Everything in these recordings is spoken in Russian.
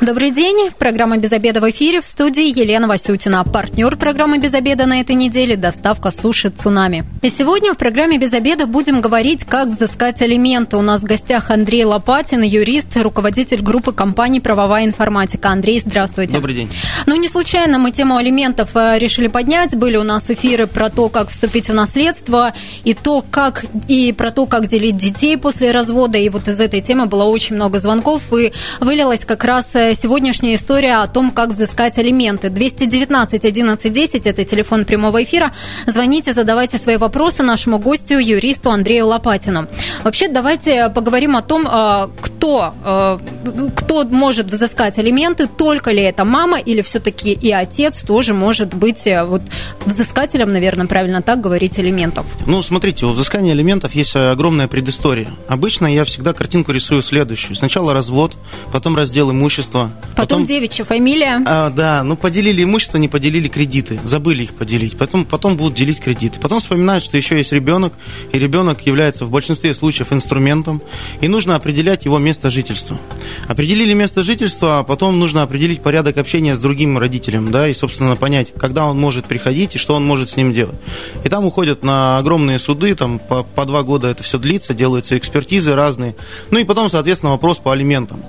Добрый день. Программа «Без обеда» в эфире. В студии Елена Васютина. Партнер программы «Без обеда» на этой неделе – доставка суши «Цунами». И сегодня в программе «Без обеда» будем говорить, как взыскать алименты. У нас в гостях Андрей Лопатин, юрист, руководитель группы компании «Правовая информатика». Андрей, здравствуйте. Добрый день. Ну, не случайно мы тему алиментов э, решили поднять. Были у нас эфиры про то, как вступить в наследство, и то, как и про то, как делить детей после развода. И вот из этой темы было очень много звонков, и вылилось как раз э, сегодняшняя история о том, как взыскать алименты. 219 11 10 – это телефон прямого эфира. Звоните, задавайте свои вопросы нашему гостю, юристу Андрею Лопатину. Вообще, давайте поговорим о том, а, кто, а, кто может взыскать алименты, только ли это мама или все-таки и отец тоже может быть э, вот, взыскателем, наверное, правильно так говорить, алиментов. Ну, смотрите, у взыскания алиментов есть огромная предыстория. Обычно я всегда картинку рисую следующую. Сначала развод, потом раздел имущества. Потом, потом девичья фамилия. А, да, ну поделили имущество, не поделили кредиты, забыли их поделить. Потом, потом будут делить кредиты. Потом вспоминают, что еще есть ребенок, и ребенок является в большинстве случаев инструментом, и нужно определять его место жительства. Определили место жительства, а потом нужно определить порядок общения с другим родителем, да, и, собственно, понять, когда он может приходить и что он может с ним делать. И там уходят на огромные суды, там по, по два года это все длится, делаются экспертизы разные. Ну и потом, соответственно, вопрос по алиментам.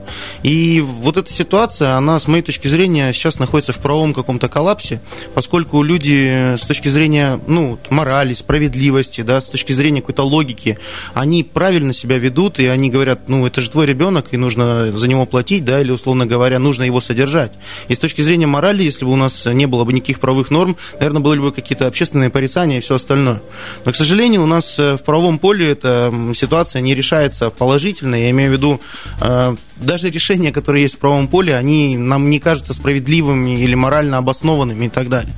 И вот эта ситуация, она, с моей точки зрения, сейчас находится в правовом каком-то коллапсе, поскольку люди с точки зрения ну, морали, справедливости, да, с точки зрения какой-то логики, они правильно себя ведут, и они говорят, ну, это же твой ребенок, и нужно за него платить, да, или, условно говоря, нужно его содержать. И с точки зрения морали, если бы у нас не было бы никаких правовых норм, наверное, были бы какие-то общественные порицания и все остальное. Но, к сожалению, у нас в правовом поле эта ситуация не решается положительно, я имею в виду э, даже решения, которые есть в правовом поле, они нам не кажутся справедливыми или морально обоснованными и так далее.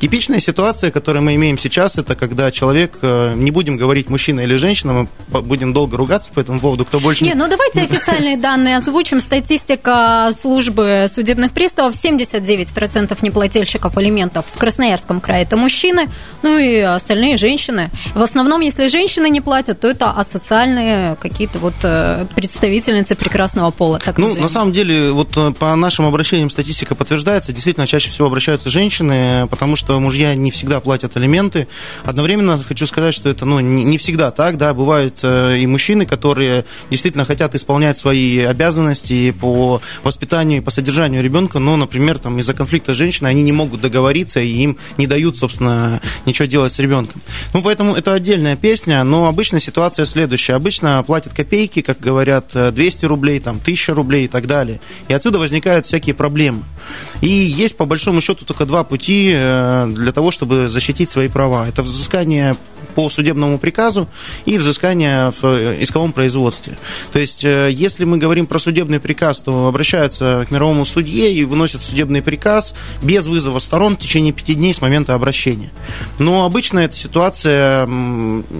Типичная ситуация, которую мы имеем сейчас, это когда человек, э, не будем говорить мужчина или женщина, мы будем долго ругаться по этому поводу, кто больше... Не, ну давайте официальные данные озвучим. Статистика службы судебных приставов, 79% неплательщиков алиментов в Красноярском крае это мужчины, ну и остальные женщины. В основном, если женщины не платят, то это асоциальные какие-то вот э, представительницы прекрасного пола. Так ну, на самом деле, вот э, по нашим обращениям статистика подтверждается, действительно, чаще всего обращаются женщины, потому что мужья не всегда платят алименты. Одновременно хочу сказать, что это ну, не всегда так, да, бывают э, и мужчины, которые действительно хотят исполнять свои обязанности по воспитанию и по содержанию ребенка, но, например, там, из-за конфликта с женщиной они не могут договориться, и им не дают, собственно, ничего делать с ребенком. Ну, поэтому это отдельная песня, но обычно ситуация следующая. Обычно платят копейки, как говорят, 200 рублей, там, 1000 рублей и так далее. И отсюда возникают всякие проблемы. И есть, по большому счету, только два пути э, для того, чтобы защитить свои права. Это взыскание по судебному приказу и взыскание в э, исковом производстве. То есть, э, если мы говорим про судебный приказ, то обращаются к мировому судье и выносят судебный приказ без вызова сторон в течение пяти дней с момента обращения. Но обычно эта ситуация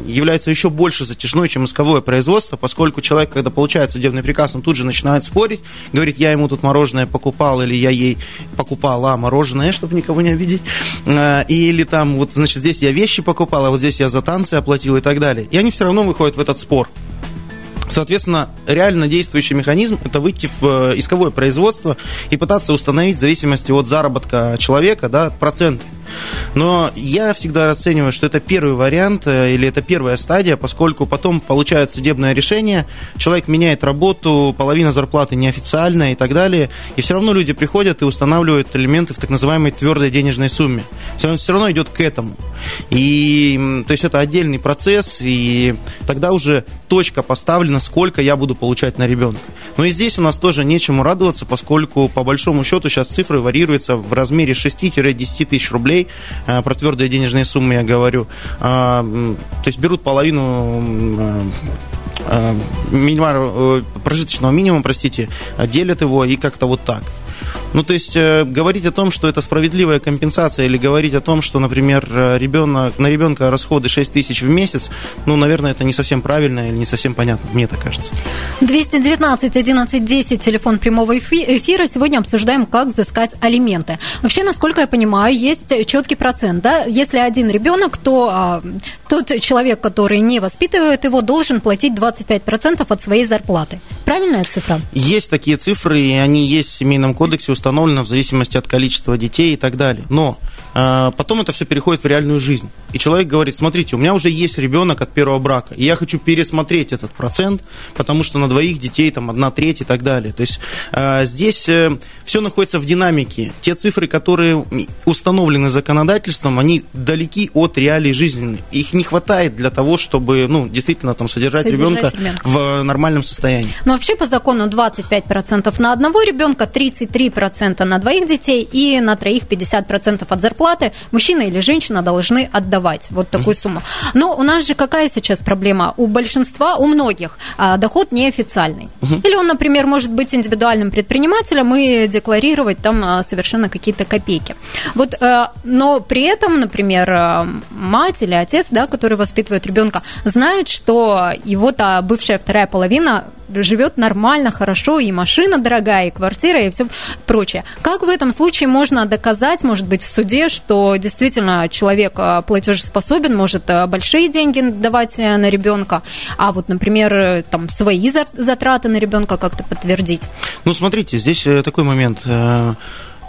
является еще больше затяжной, чем исковое производство, поскольку человек, когда получает судебный приказ, он тут же начинает спорить, говорит, я ему тут мороженое покупал или я ей покупала мороженое, чтобы никого не обидеть, э, или там, вот, значит, здесь я вещи покупал, а вот здесь я за танцы оплатил и так далее. И они все равно выходят в этот спор. Соответственно, реально действующий механизм – это выйти в э, исковое производство и пытаться установить в зависимости от заработка человека да, проценты. Но я всегда расцениваю, что это первый вариант э, или это первая стадия, поскольку потом получают судебное решение, человек меняет работу, половина зарплаты неофициальная и так далее, и все равно люди приходят и устанавливают элементы в так называемой твердой денежной сумме. Все равно, все равно идет к этому. И, то есть это отдельный процесс, и тогда уже точка поставлена, сколько я буду получать на ребенка. Но и здесь у нас тоже нечему радоваться, поскольку по большому счету сейчас цифры варьируются в размере 6-10 тысяч рублей Э, про твердые денежные суммы я говорю, а, то есть берут половину э, минимального, э, прожиточного минимума, простите, делят его и как-то вот так. Ну, то есть э, говорить о том, что это справедливая компенсация, или говорить о том, что, например, э, ребенок, на ребенка расходы 6 тысяч в месяц, ну, наверное, это не совсем правильно или не совсем понятно, мне так кажется. 219 11 10, телефон прямого эфира. Сегодня обсуждаем, как взыскать алименты. Вообще, насколько я понимаю, есть четкий процент, да? Если один ребенок, то а, тот человек, который не воспитывает его, должен платить 25% от своей зарплаты. Правильная цифра? Есть такие цифры, и они есть в Семейном кодексе, установлено в зависимости от количества детей и так далее. Но потом это все переходит в реальную жизнь. И человек говорит, смотрите, у меня уже есть ребенок от первого брака, и я хочу пересмотреть этот процент, потому что на двоих детей там одна треть и так далее. То есть э, здесь э, все находится в динамике. Те цифры, которые установлены законодательством, они далеки от реалий жизни. Их не хватает для того, чтобы ну, действительно там, содержать, содержать ребенка, ребенка в нормальном состоянии. Но вообще по закону 25% на одного ребенка, 33% на двоих детей и на троих 50% от зарплаты мужчина или женщина должны отдавать вот такую сумму. Но у нас же какая сейчас проблема? У большинства, у многих а, доход неофициальный. Или он, например, может быть индивидуальным предпринимателем и декларировать там а, совершенно какие-то копейки. Вот, а, но при этом, например, а, мать или отец, да, который воспитывает ребенка, знает, что его-то бывшая вторая половина живет нормально, хорошо, и машина дорогая, и квартира, и все прочее. Как в этом случае можно доказать, может быть, в суде, что действительно человек а, платежеспособен, может а, большие деньги давать э, на ребенка, а вот, например, там свои затраты на ребенка как-то подтвердить? Ну, смотрите, здесь э, такой момент.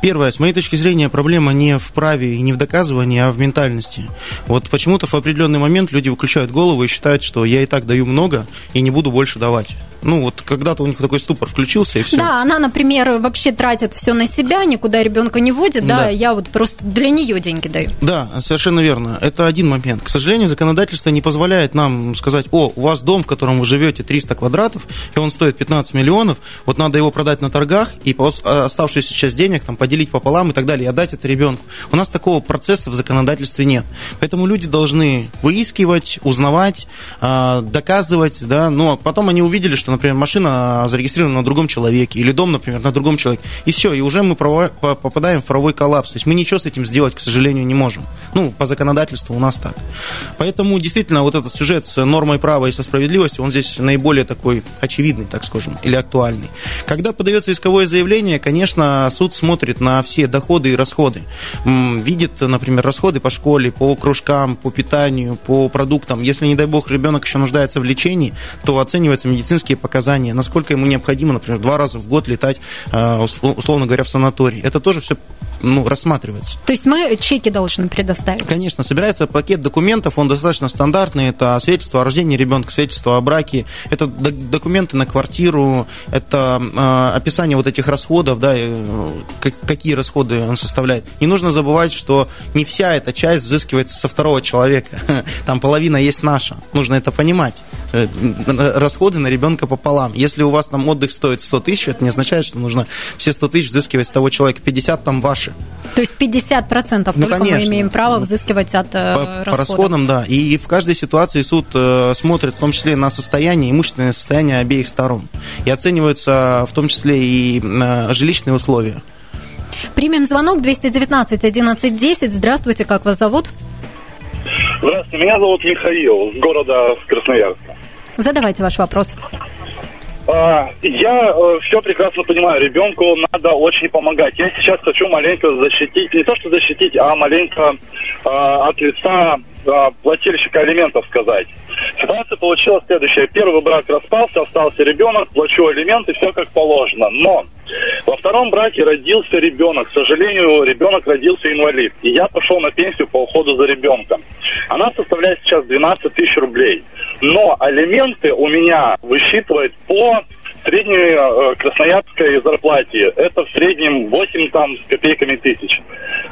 Первое, с моей точки зрения, проблема не в праве и не в доказывании, а в ментальности. Вот почему-то в определенный момент люди выключают голову и считают, что я и так даю много и не буду больше давать. Ну, вот когда-то у них такой ступор включился, и все. Да, она, например, вообще тратит все на себя, никуда ребенка не водит, да, да, я вот просто для нее деньги даю. Да, совершенно верно. Это один момент. К сожалению, законодательство не позволяет нам сказать, о, у вас дом, в котором вы живете 300 квадратов, и он стоит 15 миллионов, вот надо его продать на торгах, и оставшуюся часть денег там поделить пополам и так далее, и отдать это ребенку. У нас такого процесса в законодательстве нет. Поэтому люди должны выискивать, узнавать, а, доказывать, да, но потом они увидели, что например, машина зарегистрирована на другом человеке, или дом, например, на другом человеке, и все, и уже мы попадаем в правовой коллапс. То есть мы ничего с этим сделать, к сожалению, не можем. Ну, по законодательству у нас так. Поэтому, действительно, вот этот сюжет с нормой права и со справедливостью, он здесь наиболее такой очевидный, так скажем, или актуальный. Когда подается исковое заявление, конечно, суд смотрит на все доходы и расходы. Видит, например, расходы по школе, по кружкам, по питанию, по продуктам. Если, не дай бог, ребенок еще нуждается в лечении, то оцениваются медицинские показания, насколько ему необходимо, например, два раза в год летать, э, условно говоря, в санаторий. Это тоже все ну, рассматривается. То есть мы чеки должны предоставить? Конечно, собирается пакет документов, он достаточно стандартный, это свидетельство о рождении ребенка, свидетельство о браке, это документы на квартиру, это э, описание вот этих расходов, да, э, какие расходы он составляет. Не нужно забывать, что не вся эта часть взыскивается со второго человека, там половина есть наша, нужно это понимать. Э, расходы на ребенка пополам. Если у вас там отдых стоит 100 тысяч, это не означает, что нужно все 100 тысяч взыскивать с того человека, 50 там ваши. То есть 50% ну, только конечно. мы имеем право взыскивать от э, по, расходов. По расходам, да. И в каждой ситуации суд э, смотрит в том числе на состояние, имущественное состояние обеих сторон. И оцениваются в том числе и жилищные условия. Примем звонок 219 11 10. Здравствуйте, как вас зовут? Здравствуйте, меня зовут Михаил, с города Красноярска. Задавайте ваш вопрос. А, я э, все прекрасно понимаю, ребенку надо очень помогать. Я сейчас хочу маленько защитить, не то что защитить, а маленько а, от лица плательщика алиментов сказать. Ситуация получилась следующая. Первый брак распался, остался ребенок, плачу алименты, все как положено. Но во втором браке родился ребенок. К сожалению, ребенок родился инвалид. И я пошел на пенсию по уходу за ребенком. Она составляет сейчас 12 тысяч рублей. Но алименты у меня высчитывают по средней э, красноярской зарплате. Это в среднем 8 там с копейками тысяч.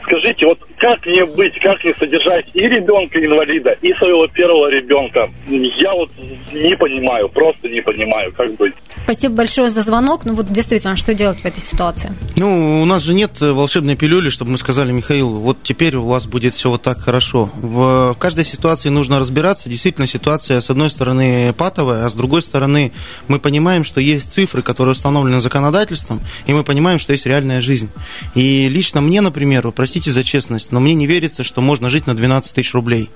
Скажите, вот как мне быть, как мне содержать и ребенка-инвалида, и своего первого ребенка? Я вот не понимаю, просто не понимаю, как быть. Спасибо большое за звонок. Ну вот действительно, что делать в этой ситуации? Ну, у нас же нет волшебной пилюли, чтобы мы сказали, Михаил, вот теперь у вас будет все вот так хорошо. В каждой ситуации нужно разбираться. Действительно, ситуация, с одной стороны, патовая, а с другой стороны, мы понимаем, что есть есть цифры, которые установлены законодательством, и мы понимаем, что есть реальная жизнь. И лично мне, например, простите за честность, но мне не верится, что можно жить на 12 тысяч рублей.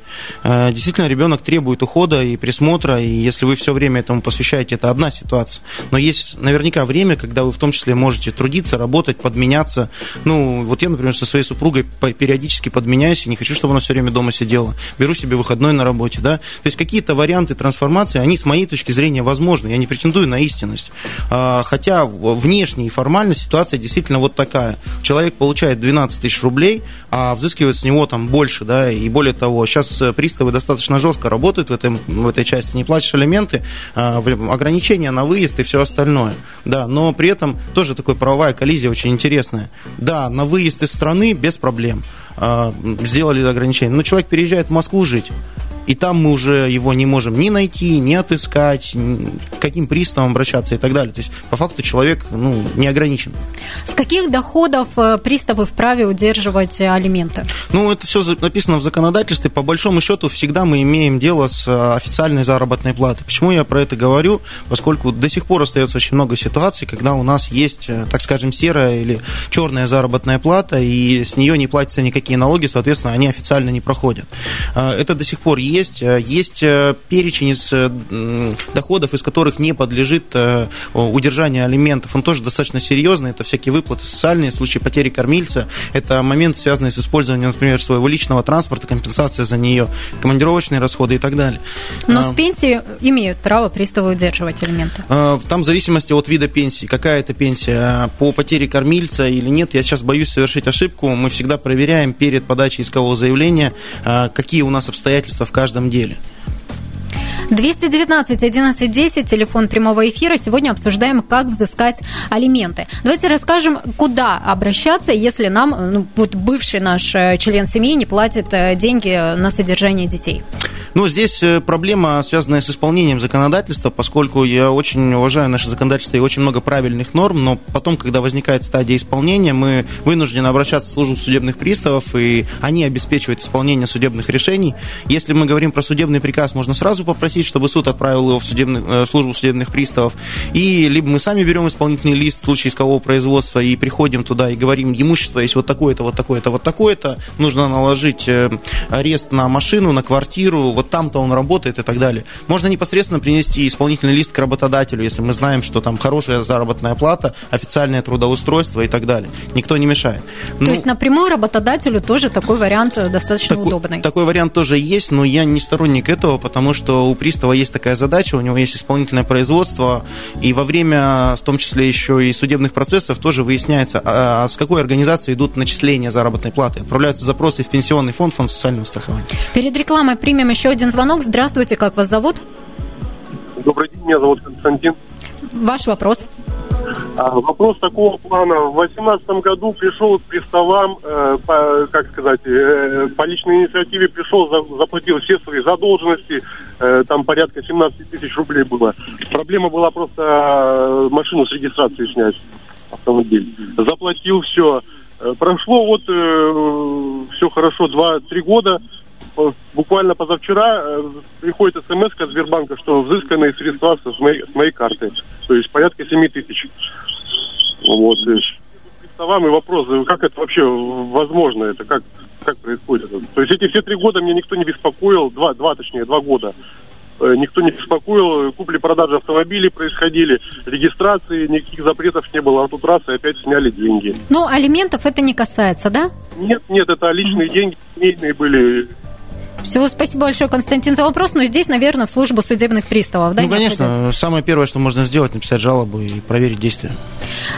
Э, действительно, ребенок требует ухода и присмотра, и если вы все время этому посвящаете, это одна ситуация. Но есть наверняка время, когда вы в том числе можете трудиться, работать, подменяться. Ну, вот я, например, со своей супругой периодически подменяюсь, и не хочу, чтобы она все время дома сидела. Беру себе выходной на работе, да. То есть какие-то варианты трансформации, они с моей точки зрения возможны. Я не претендую на истинность. А, хотя внешне и формально ситуация действительно вот такая. Человек получает 12 тысяч рублей, а взыскивает с него там больше, да, и более того, сейчас э, приставы достаточно жестко работают в, этом, в этой части. Не платишь алименты, а, ограничения на выезд и все остальное. Да, но при этом тоже такая правовая коллизия очень интересная. Да, на выезд из страны без проблем а, сделали ограничения. Но человек переезжает в Москву жить и там мы уже его не можем ни найти, ни отыскать, ни, каким приставам обращаться и так далее. То есть, по факту, человек ну, не ограничен. С каких доходов э, приставы вправе удерживать алименты? Ну, это все написано в законодательстве. По большому счету, всегда мы имеем дело с э, официальной заработной платой. Почему я про это говорю? Поскольку до сих пор остается очень много ситуаций, когда у нас есть, э, так скажем, серая или черная заработная плата, и с нее не платятся никакие налоги, соответственно, они официально не проходят. Это до сих пор есть есть. Э, есть э, перечень из э, доходов, из которых не подлежит удержанию алиментов. Он тоже достаточно серьезный. Это всякие выплаты социальные, случаи потери кормильца. Это момент, связанный с использованием, например, своего личного транспорта, компенсация за нее, командировочные расходы и так далее. Но с пенсии имеют право приставы удерживать алименты? Там в зависимости от вида пенсии. Какая это пенсия? По потере кормильца или нет? Я сейчас боюсь совершить ошибку. Мы всегда проверяем перед подачей искового заявления, какие у нас обстоятельства в каждом каждом деле. 219 11 10, телефон прямого эфира. Сегодня обсуждаем, как взыскать алименты. Давайте расскажем, куда обращаться, если нам, ну, вот бывший наш э, член семьи не платит э, деньги на содержание детей. Ну, здесь э, проблема, связанная с исполнением законодательства, поскольку я очень уважаю наше законодательство и очень много правильных норм, но потом, когда возникает стадия исполнения, мы вынуждены обращаться в службу судебных приставов, и они обеспечивают исполнение судебных решений. Если мы говорим про судебный приказ, можно сразу попросить, чтобы суд отправил его в судебный, э, службу судебных приставов, и либо мы сами берем исполнительный лист в случае искового производства и приходим туда и говорим, имущество есть вот такое-то, вот такое-то, вот такое-то, нужно наложить э, арест на машину, на квартиру, вот там-то он работает и так далее. Можно непосредственно принести исполнительный лист к работодателю, если мы знаем, что там хорошая заработная плата, официальное трудоустройство и так далее. Никто не мешает. То ну, есть напрямую работодателю тоже такой вариант достаточно такой, удобный? Такой вариант тоже есть, но я не сторонник этого, потому что у пристава есть такая задача, у него есть исполнительное производство, и во время, в том числе еще и судебных процессов, тоже выясняется, а, а с какой организации идут начисления заработной платы. Отправляются запросы в пенсионный фонд, фонд социального страхования. Перед рекламой примем еще один звонок. Здравствуйте, как вас зовут? Добрый день, меня зовут Константин. Ваш вопрос. А, вопрос такого плана. В 2018 году пришел к приставам, э, по, как сказать, э, по личной инициативе пришел, за, заплатил все свои задолженности, э, там порядка 17 тысяч рублей было. Проблема была просто э, машину с регистрацией снять, автомобиль. Заплатил все. Э, прошло вот э, все хорошо, 2-3 года, буквально позавчера э, приходит смс от Сбербанка, что взысканные средства с моей, с моей карты. То есть порядка 7 тысяч. Вот. Представам и вопрос, как это вообще возможно, это как, как происходит. То есть эти все три года меня никто не беспокоил, два, два точнее, два года. Э, никто не беспокоил, купли-продажи автомобилей происходили, регистрации, никаких запретов не было, а тут раз и опять сняли деньги. Ну, алиментов это не касается, да? Нет, нет, это личные деньги, семейные были, все, спасибо большое, Константин, за вопрос. Но здесь, наверное, в службу судебных приставов, да? Ну, конечно. Самое первое, что можно сделать, написать жалобу и проверить действия.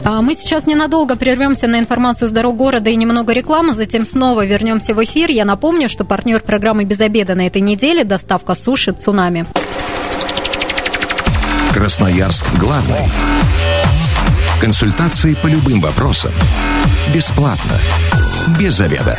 А, мы сейчас ненадолго прервемся на информацию с дорог города и немного рекламы, затем снова вернемся в эфир. Я напомню, что партнер программы «Без обеда» на этой неделе – доставка суши «Цунами». Красноярск главный. Консультации по любым вопросам. Бесплатно. Без заведа.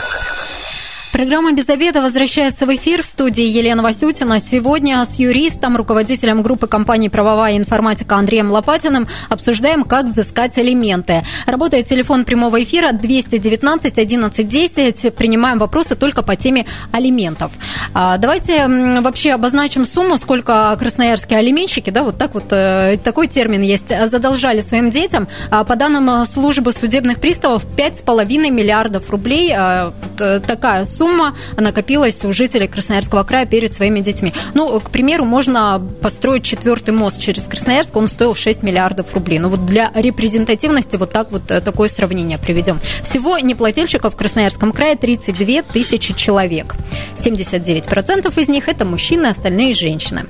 Программа «Без обеда» возвращается в эфир в студии Елена Васютина. Сегодня с юристом, руководителем группы компании «Правовая информатика» Андреем Лопатиным обсуждаем, как взыскать алименты. Работает телефон прямого эфира 219 11 10. Принимаем вопросы только по теме алиментов. А, давайте вообще обозначим сумму, сколько красноярские алименщики, да, вот так вот, э, такой термин есть, задолжали своим детям. А, по данным службы судебных приставов, 5,5 миллиардов рублей. А, э, такая сумма сумма накопилась у жителей Красноярского края перед своими детьми. Ну, к примеру, можно построить четвертый мост через Красноярск, он стоил 6 миллиардов рублей. Ну, вот для репрезентативности вот так вот э, такое сравнение приведем. Всего неплательщиков в Красноярском крае 32 тысячи человек. 79% из них это мужчины, остальные женщины.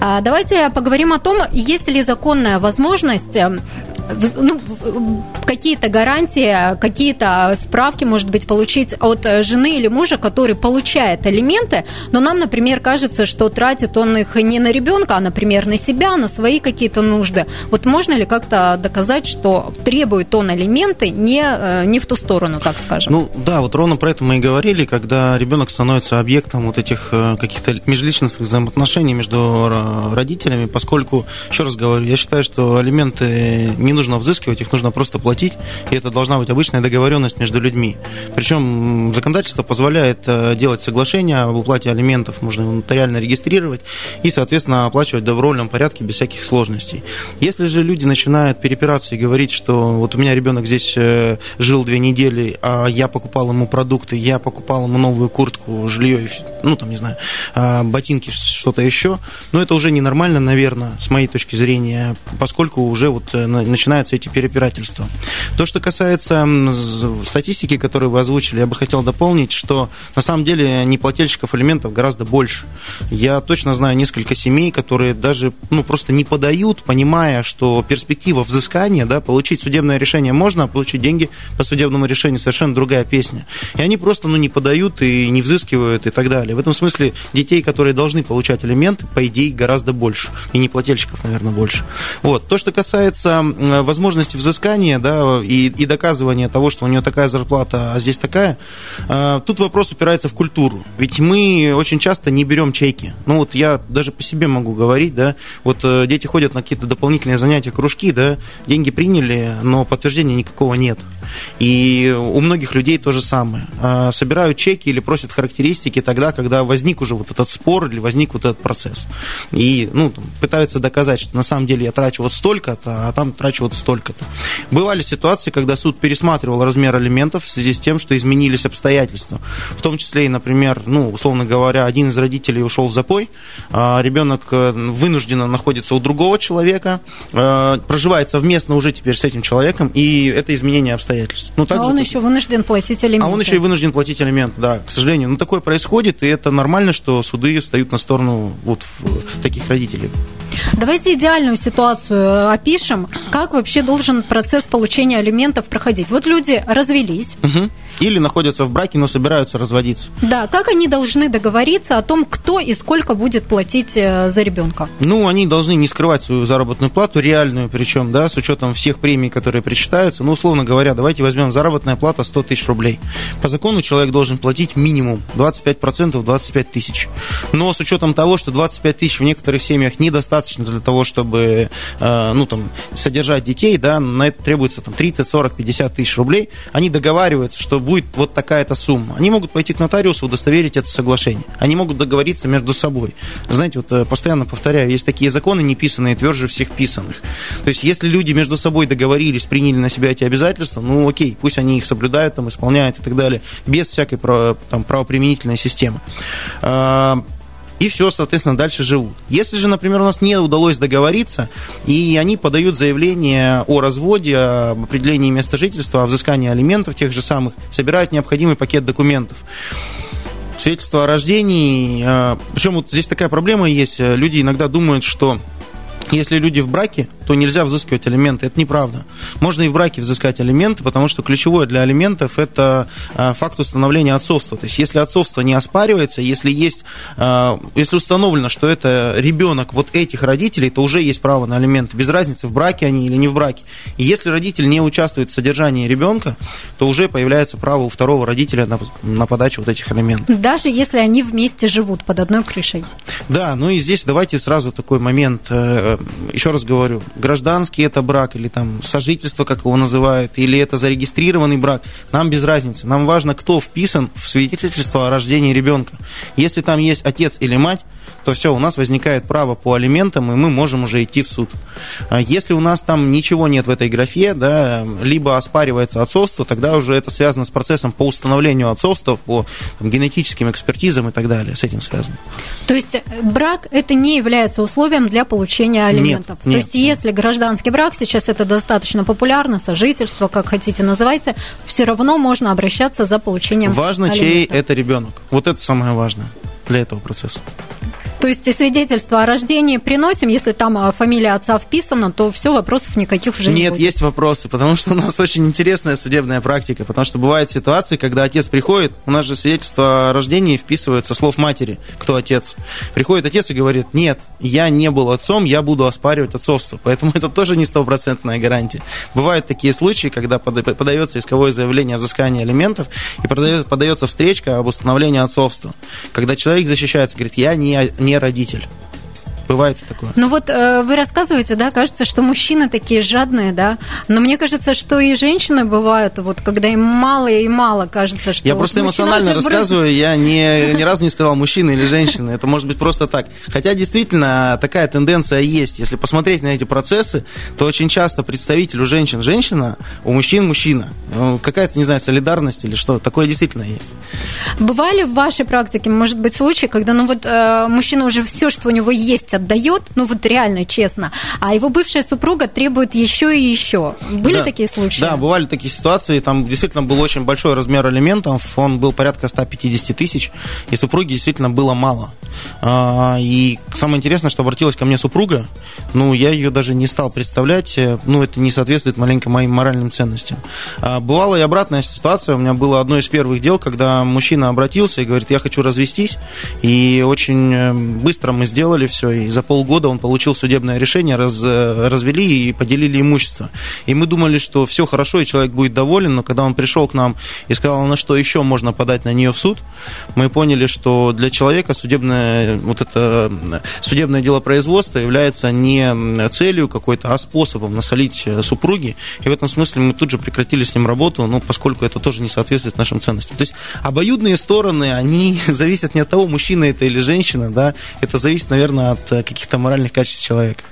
А, давайте поговорим о том, есть ли законная возможность э, ну, какие-то гарантии, какие-то справки, может быть, получить от жены или мужа, который получает алименты, но нам, например, кажется, что тратит он их не на ребенка, а, например, на себя, на свои какие-то нужды. Вот можно ли как-то доказать, что требует он алименты не, э, не в ту сторону, так скажем? Ну, да, вот ровно про это мы и говорили, когда ребенок становится объектом вот этих э, каких-то межличностных взаимоотношений между родителями, поскольку, еще раз говорю, я считаю, что алименты не нужно взыскивать, их нужно просто платить, и это должна быть обычная договоренность между людьми. Причем законодательство позволяет э, делать соглашения об уплате алиментов, можно его нотариально регистрировать и, соответственно, оплачивать в добровольном порядке без всяких сложностей. Если же люди начинают перепираться и говорить, что вот у меня ребенок здесь э, жил две недели, а я покупал ему продукты, я покупал ему новую куртку, жилье, ну, там, не знаю, а, ботинки, что-то еще, но это уже ненормально, наверное, с моей точки зрения, поскольку уже вот э, начинает начинаются эти перепирательства. То, что касается статистики, которую вы озвучили, я бы хотел дополнить, что на самом деле неплательщиков элементов гораздо больше. Я точно знаю несколько семей, которые даже ну, просто не подают, понимая, что перспектива взыскания, да, получить судебное решение можно, а получить деньги по судебному решению совершенно другая песня. И они просто ну, не подают и не взыскивают и так далее. В этом смысле детей, которые должны получать элементы, по идее, гораздо больше. И неплательщиков, наверное, больше. Вот. То, что касается возможности взыскания да, и, и доказывания того, что у нее такая зарплата, а здесь такая, а, тут вопрос упирается в культуру. Ведь мы очень часто не берем чеки. Ну вот я даже по себе могу говорить, да, вот э, дети ходят на какие-то дополнительные занятия, кружки, да, деньги приняли, но подтверждения никакого нет. И у многих людей то же самое. А, собирают чеки или просят характеристики тогда, когда возник уже вот этот спор или возник вот этот процесс. И ну, пытаются доказать, что на самом деле я трачу вот столько-то, а там трачу вот столько-то. Бывали ситуации, когда суд пересматривал размер алиментов в связи с тем, что изменились обстоятельства. В том числе и, например, ну, условно говоря, один из родителей ушел в запой, а ребенок э, вынужденно находится у другого человека, э, проживает совместно уже теперь с этим человеком, и это изменение обстоятельств обстоятельств. Ну, а он еще вынужден платить алименты. А он еще и вынужден платить алименты, да, к сожалению. Ну, такое происходит, и это нормально, что суды встают на сторону вот таких родителей. Давайте идеальную ситуацию опишем. Как вообще должен процесс получения алиментов проходить? Вот люди развелись. Угу или находятся в браке, но собираются разводиться. Да, как они должны договориться о том, кто и сколько будет платить э, за ребенка? Ну, они должны не скрывать свою заработную плату, реальную причем, да, с учетом всех премий, которые причитаются. Ну, условно говоря, давайте возьмем заработная плата 100 тысяч рублей. По закону человек должен платить минимум 25% 25 тысяч. Но с учетом того, что 25 тысяч в некоторых семьях недостаточно для того, чтобы, э, ну, там, содержать детей, да, на это требуется там 30, 40, 50 тысяч рублей, они договариваются, что будет вот такая-то сумма. Они могут пойти к нотариусу, удостоверить это соглашение. Они могут договориться между собой. Знаете, вот э, постоянно повторяю, есть такие законы неписанные, тверже всех писанных. То есть, если люди между собой договорились, приняли на себя эти обязательства, ну окей, пусть они их соблюдают, там, исполняют и так далее, без всякой там, правоприменительной системы а, и все, соответственно, дальше живут. Если же, например, у нас не удалось договориться, и они подают заявление о разводе, об определении места жительства, о взыскании алиментов тех же самых, собирают необходимый пакет документов свидетельство о рождении. А, Причем вот здесь такая проблема есть. Люди иногда думают, что если люди в браке, то нельзя взыскивать алименты. Это неправда. Можно и в браке взыскать алименты, потому что ключевое для алиментов – это а, факт установления отцовства. То есть, если отцовство не оспаривается, если есть, а, если установлено, что это ребенок вот этих родителей, то уже есть право на алименты. Без разницы, в браке они или не в браке. И если родитель не участвует в содержании ребенка, то уже появляется право у второго родителя на, на подачу вот этих алиментов. Даже если они вместе живут под одной крышей. Да, ну и здесь давайте сразу такой момент, э, еще раз говорю, гражданский это брак или там сожительство, как его называют, или это зарегистрированный брак, нам без разницы. Нам важно, кто вписан в свидетельство о рождении ребенка. Если там есть отец или мать, то все, у нас возникает право по алиментам, и мы можем уже идти в суд. А если у нас там ничего нет в этой графе, да, либо оспаривается отцовство, тогда уже это связано с процессом по установлению отцовства, по там, генетическим экспертизам и так далее, с этим связано. То есть э, брак это не является условием для получения алиментов. Нет, То нет. есть если гражданский брак, сейчас это достаточно популярно, сожительство, как хотите называйте, все равно можно обращаться за получением Важно, алиментов. чей это ребенок. Вот это самое важное для этого процесса. То есть свидетельство о рождении приносим, если там а, фамилия отца вписана, то все, вопросов никаких уже не Нет, будет. есть вопросы, потому что у нас очень интересная судебная практика, потому что бывают ситуации, когда отец приходит, у нас же свидетельство о рождении вписывается слов матери, кто отец. Приходит отец и говорит, нет, я не был отцом, я буду оспаривать отцовство. Поэтому это тоже не стопроцентная гарантия. Бывают такие случаи, когда пода- подается исковое заявление о взыскании алиментов и подается встречка об установлении отцовства. Когда человек защищается, говорит, я не, не родитель. Бывает такое. Ну вот э, вы рассказываете, да, кажется, что мужчины такие жадные, да, но мне кажется, что и женщины бывают, вот когда им мало и мало кажется, что... Я вот просто эмоционально рассказываю, я не, ни разу не сказал мужчина или женщина, это может быть просто так. Хотя действительно такая тенденция есть. Если посмотреть на эти процессы, то очень часто представитель у женщин женщина, у мужчин мужчина. Ну, Какая-то, не знаю, солидарность или что, такое действительно есть. Бывали в вашей практике, может быть, случаи, когда, ну вот, э, мужчина уже все, что у него есть, отдает, ну вот реально, честно, а его бывшая супруга требует еще и еще. Были Да. такие случаи? Да, бывали такие ситуации. Там действительно был очень большой размер алиментов. Он был порядка 150 тысяч. И супруги действительно было мало. А, И самое интересное, что обратилась ко мне супруга. Ну, я ее даже не стал представлять. э, Ну, это не соответствует маленько моим моральным ценностям. А, Бывала и обратная ситуация. У меня было одно из первых дел, когда мужчина обратился и говорит, я хочу развестись. И очень э, быстро мы сделали все. И за полгода он получил судебное решение, раз, э, развели и поделили имущество. И мы думали, что все хорошо, и человек будет доволен, но когда он пришел к нам и сказал, на что еще можно подать на нее в суд, мы поняли, что для человека судебное, вот это судебное дело производства является не целью какой-то, а способом насолить э, супруги. И в этом смысле мы тут же прекратили с ним работу, ну, поскольку это тоже не соответствует нашим ценностям. То есть обоюдные стороны, они зависят не от того, мужчина это или женщина, да, это зависит, наверное, от каких-то моральных качеств человека.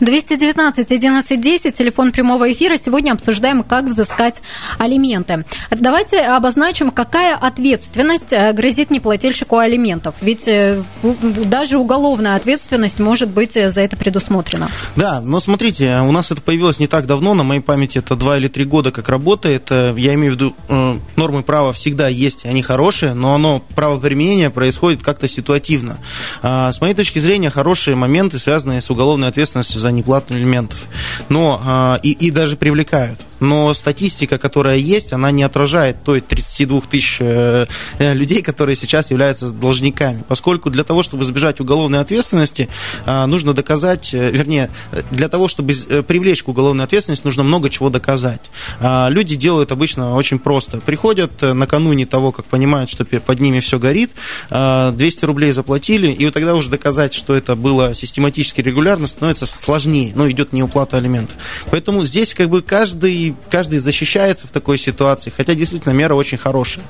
219 11 10, телефон прямого эфира. Сегодня обсуждаем, как взыскать алименты. Давайте обозначим, какая ответственность э, грозит неплательщику алиментов. Ведь э, даже уголовная ответственность может быть э, за это предусмотрена. Да, но смотрите, у нас это появилось не так давно, на моей памяти это два или три года как работает. Я имею в виду, нормы права всегда есть, они хорошие, но оно, правоприменение происходит как-то ситуативно. А, С моей точки зрения, хорошие моменты, связанные с уголовной ответственностью за неплату алиментов. Но, а, и, и даже привлекают. Но статистика, которая есть, она не отражает той 32 тысяч э, э, людей, которые сейчас являются должниками. Поскольку для того, чтобы избежать уголовной ответственности, а, нужно доказать, э, вернее, э, для того, чтобы э, привлечь к уголовной ответственности, нужно много чего доказать. А, Люди делают обычно очень просто. Приходят э, накануне того, как понимают, что под ними все горит, а, 200 рублей заплатили, и вот тогда уже доказать, что это было систематически регулярно, становится сложнее, но идет неуплата алиментов. Поэтому здесь как бы каждый, каждый защищается в такой ситуации, хотя действительно мера очень хорошая.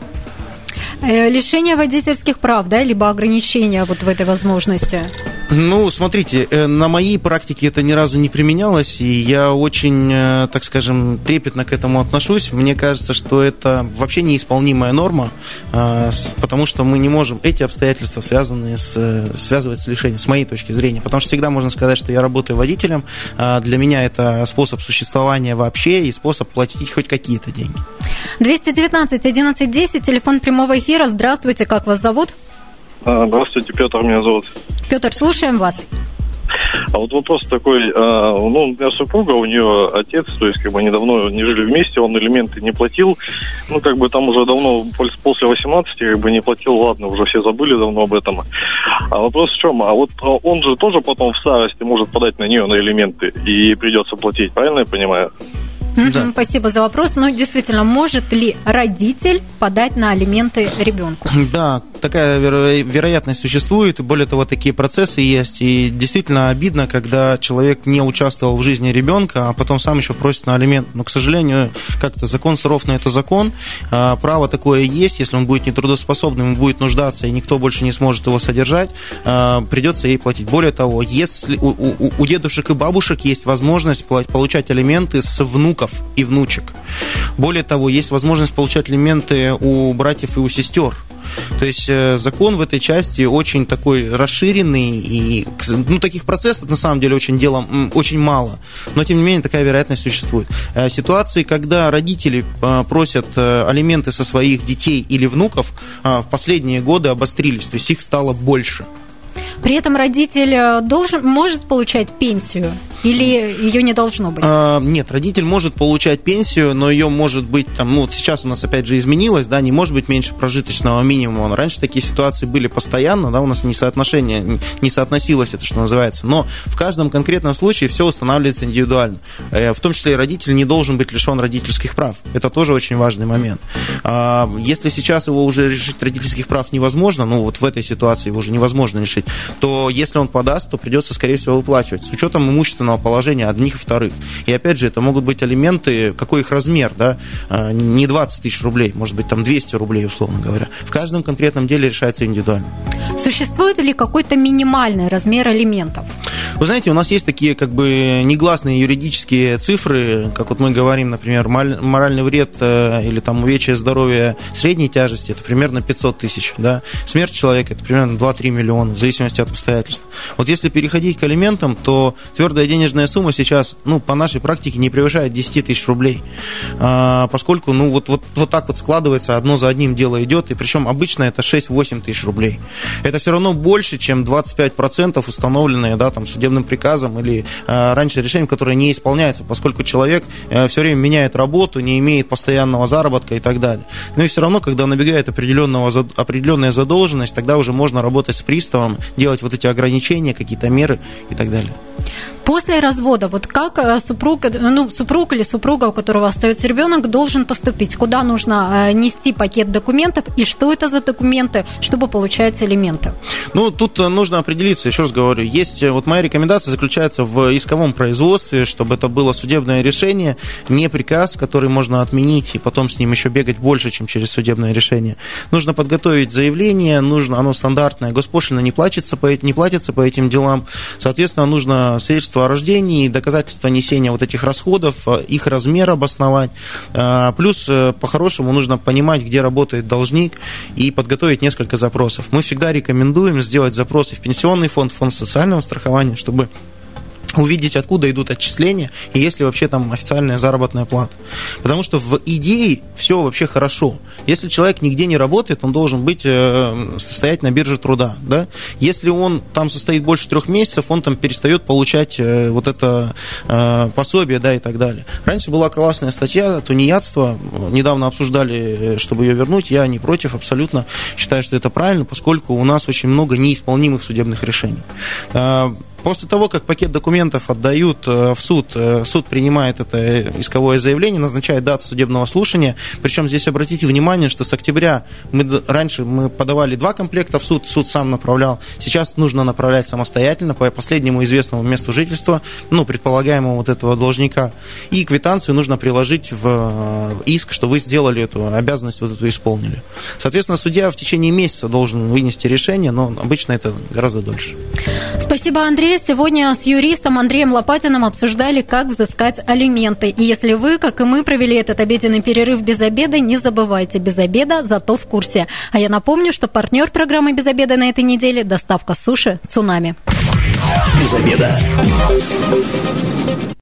Э, Лишение водительских прав, да, либо ограничения вот в этой возможности. Ну, смотрите, э, на моей практике это ни разу не применялось, и я очень, э, так скажем, трепетно к этому отношусь. Мне кажется, что это вообще неисполнимая норма, э, потому что мы не можем эти обстоятельства связанные с, связывать с лишением, с моей точки зрения. Потому что всегда можно сказать, что я работаю водителем, а для меня это способ существования вообще и способ платить хоть какие-то деньги. 219 11 10, телефон прямого эфира. Здравствуйте, как вас зовут? А, Здравствуйте, Петр меня зовут. Петр, слушаем вас. А вот вопрос такой, а, ну, у меня супруга, у нее отец, то есть, как бы, они давно не жили вместе, он элементы не платил, ну, как бы, там уже давно, после 18, как бы, не платил, ладно, уже все забыли давно об этом. А вопрос в чем? А вот он же тоже потом в старости может подать на нее на элементы, и придется платить, правильно я понимаю? Да. Спасибо за вопрос. Но действительно, может ли родитель подать на алименты ребенку? Да, такая веро- вероятность существует, и более того, такие процессы есть. И действительно обидно, когда человек не участвовал в жизни ребенка, а потом сам еще просит на алимент. Но, к сожалению, как-то закон суров на это закон. А, право такое есть, если он будет нетрудоспособным, будет нуждаться, и никто больше не сможет его содержать, а, придется ей платить. Более того, если у, у, у дедушек и бабушек есть возможность получать алименты с внуков и внучек. Более того, есть возможность получать алименты у братьев и у сестер. То есть э, закон в этой части очень такой расширенный, и ну, таких процессов на самом деле очень, делом, очень мало. Но, тем не менее, такая вероятность существует. Э, ситуации, когда родители э, просят алименты со своих детей или внуков, в последние годы обострились, то есть их стало больше. При этом родитель должен, может получать пенсию или ее не должно быть? А, нет, родитель может получать пенсию, но ее может быть там, ну, вот сейчас у нас опять же изменилось, да, не может быть меньше прожиточного минимума. Раньше такие ситуации были постоянно, да, у нас несоотношение, не соотносилось это, что называется. Но в каждом конкретном случае все устанавливается индивидуально. Э, в том числе и родитель не должен быть лишен родительских прав. Это тоже очень важный момент. А, если сейчас его уже решить родительских прав невозможно, ну вот в этой ситуации его уже невозможно решить, то если он подаст, то придется, скорее всего, выплачивать. С учетом имущественного положения одних и вторых. И опять же, это могут быть алименты, какой их размер, да, а, не 20 тысяч рублей, может быть, там 200 рублей, условно говоря. В каждом конкретном деле решается индивидуально. Существует ли какой-то минимальный размер алиментов? Вы знаете, у нас есть такие как бы негласные юридические цифры, как вот мы говорим, например, моральный вред э, или там увечье здоровья средней тяжести, это примерно 500 тысяч, да, смерть человека это примерно 2-3 миллиона, в зависимости от обстоятельств. Вот если переходить к алиментам, то твердая денежная сумма сейчас, ну, по нашей практике не превышает 10 тысяч рублей, а, поскольку, ну, вот, вот, вот так вот складывается, одно за одним дело идет, и причем обычно это 6-8 тысяч рублей. Это все равно больше, чем 25% установленные, да, там, судебным приказом или а, раньше решением, которое не исполняется, поскольку человек а, все время меняет работу, не имеет постоянного заработка и так далее. Но и все равно, когда набегает определенного, определенная задолженность, тогда уже можно работать с приставом, делать вот эти ограничения, какие-то меры и так далее. После развода, вот как э, супруг, ну, супруг или супруга, у которого остается ребенок, должен поступить? Куда нужно э, нести пакет документов и что это за документы, чтобы получать элементы? Ну, тут э, нужно определиться, еще раз говорю, есть, вот моя рекомендация заключается в исковом производстве, чтобы это было судебное решение, не приказ, который можно отменить и потом с ним еще бегать больше, чем через судебное решение. Нужно подготовить заявление, нужно, оно стандартное, госпошлина не платится по, не платится по этим делам, соответственно, нужно свидетельство свидетельство о рождении, доказательства несения вот этих расходов, э, их размер обосновать. Э, плюс, э, по-хорошему, нужно понимать, где работает должник и подготовить несколько запросов. Мы всегда рекомендуем сделать запросы в пенсионный фонд, фонд социального страхования, чтобы увидеть, откуда идут отчисления и есть ли вообще там официальная заработная плата. Потому что в идее все вообще хорошо. Если человек нигде не работает, он должен быть, э, состоять на бирже труда. Да? Если он там состоит больше трех месяцев, он там перестает получать э, вот это э, пособие да, и так далее. Раньше была классная статья тунеядство, недавно обсуждали, чтобы ее вернуть, я не против абсолютно, считаю, что это правильно, поскольку у нас очень много неисполнимых судебных решений. После того, как пакет документов отдают э, в суд, э, суд принимает это исковое заявление, назначает дату судебного слушания. Причем здесь обратите внимание, что с октября мы раньше мы подавали два комплекта в суд, суд сам направлял. Сейчас нужно направлять самостоятельно по последнему известному месту жительства, ну, предполагаемого вот этого должника. И квитанцию нужно приложить в э, иск, что вы сделали эту обязанность, вот эту исполнили. Соответственно, судья в течение месяца должен вынести решение, но обычно это гораздо дольше. Спасибо, Андрей. Сегодня с юристом Андреем Лопатиным обсуждали, как взыскать алименты. И если вы, как и мы, провели этот обеденный перерыв без обеда, не забывайте, без обеда, зато в курсе. А я напомню, что партнер программы «Без обеда» на этой неделе – доставка суши «Цунами». Без обеда.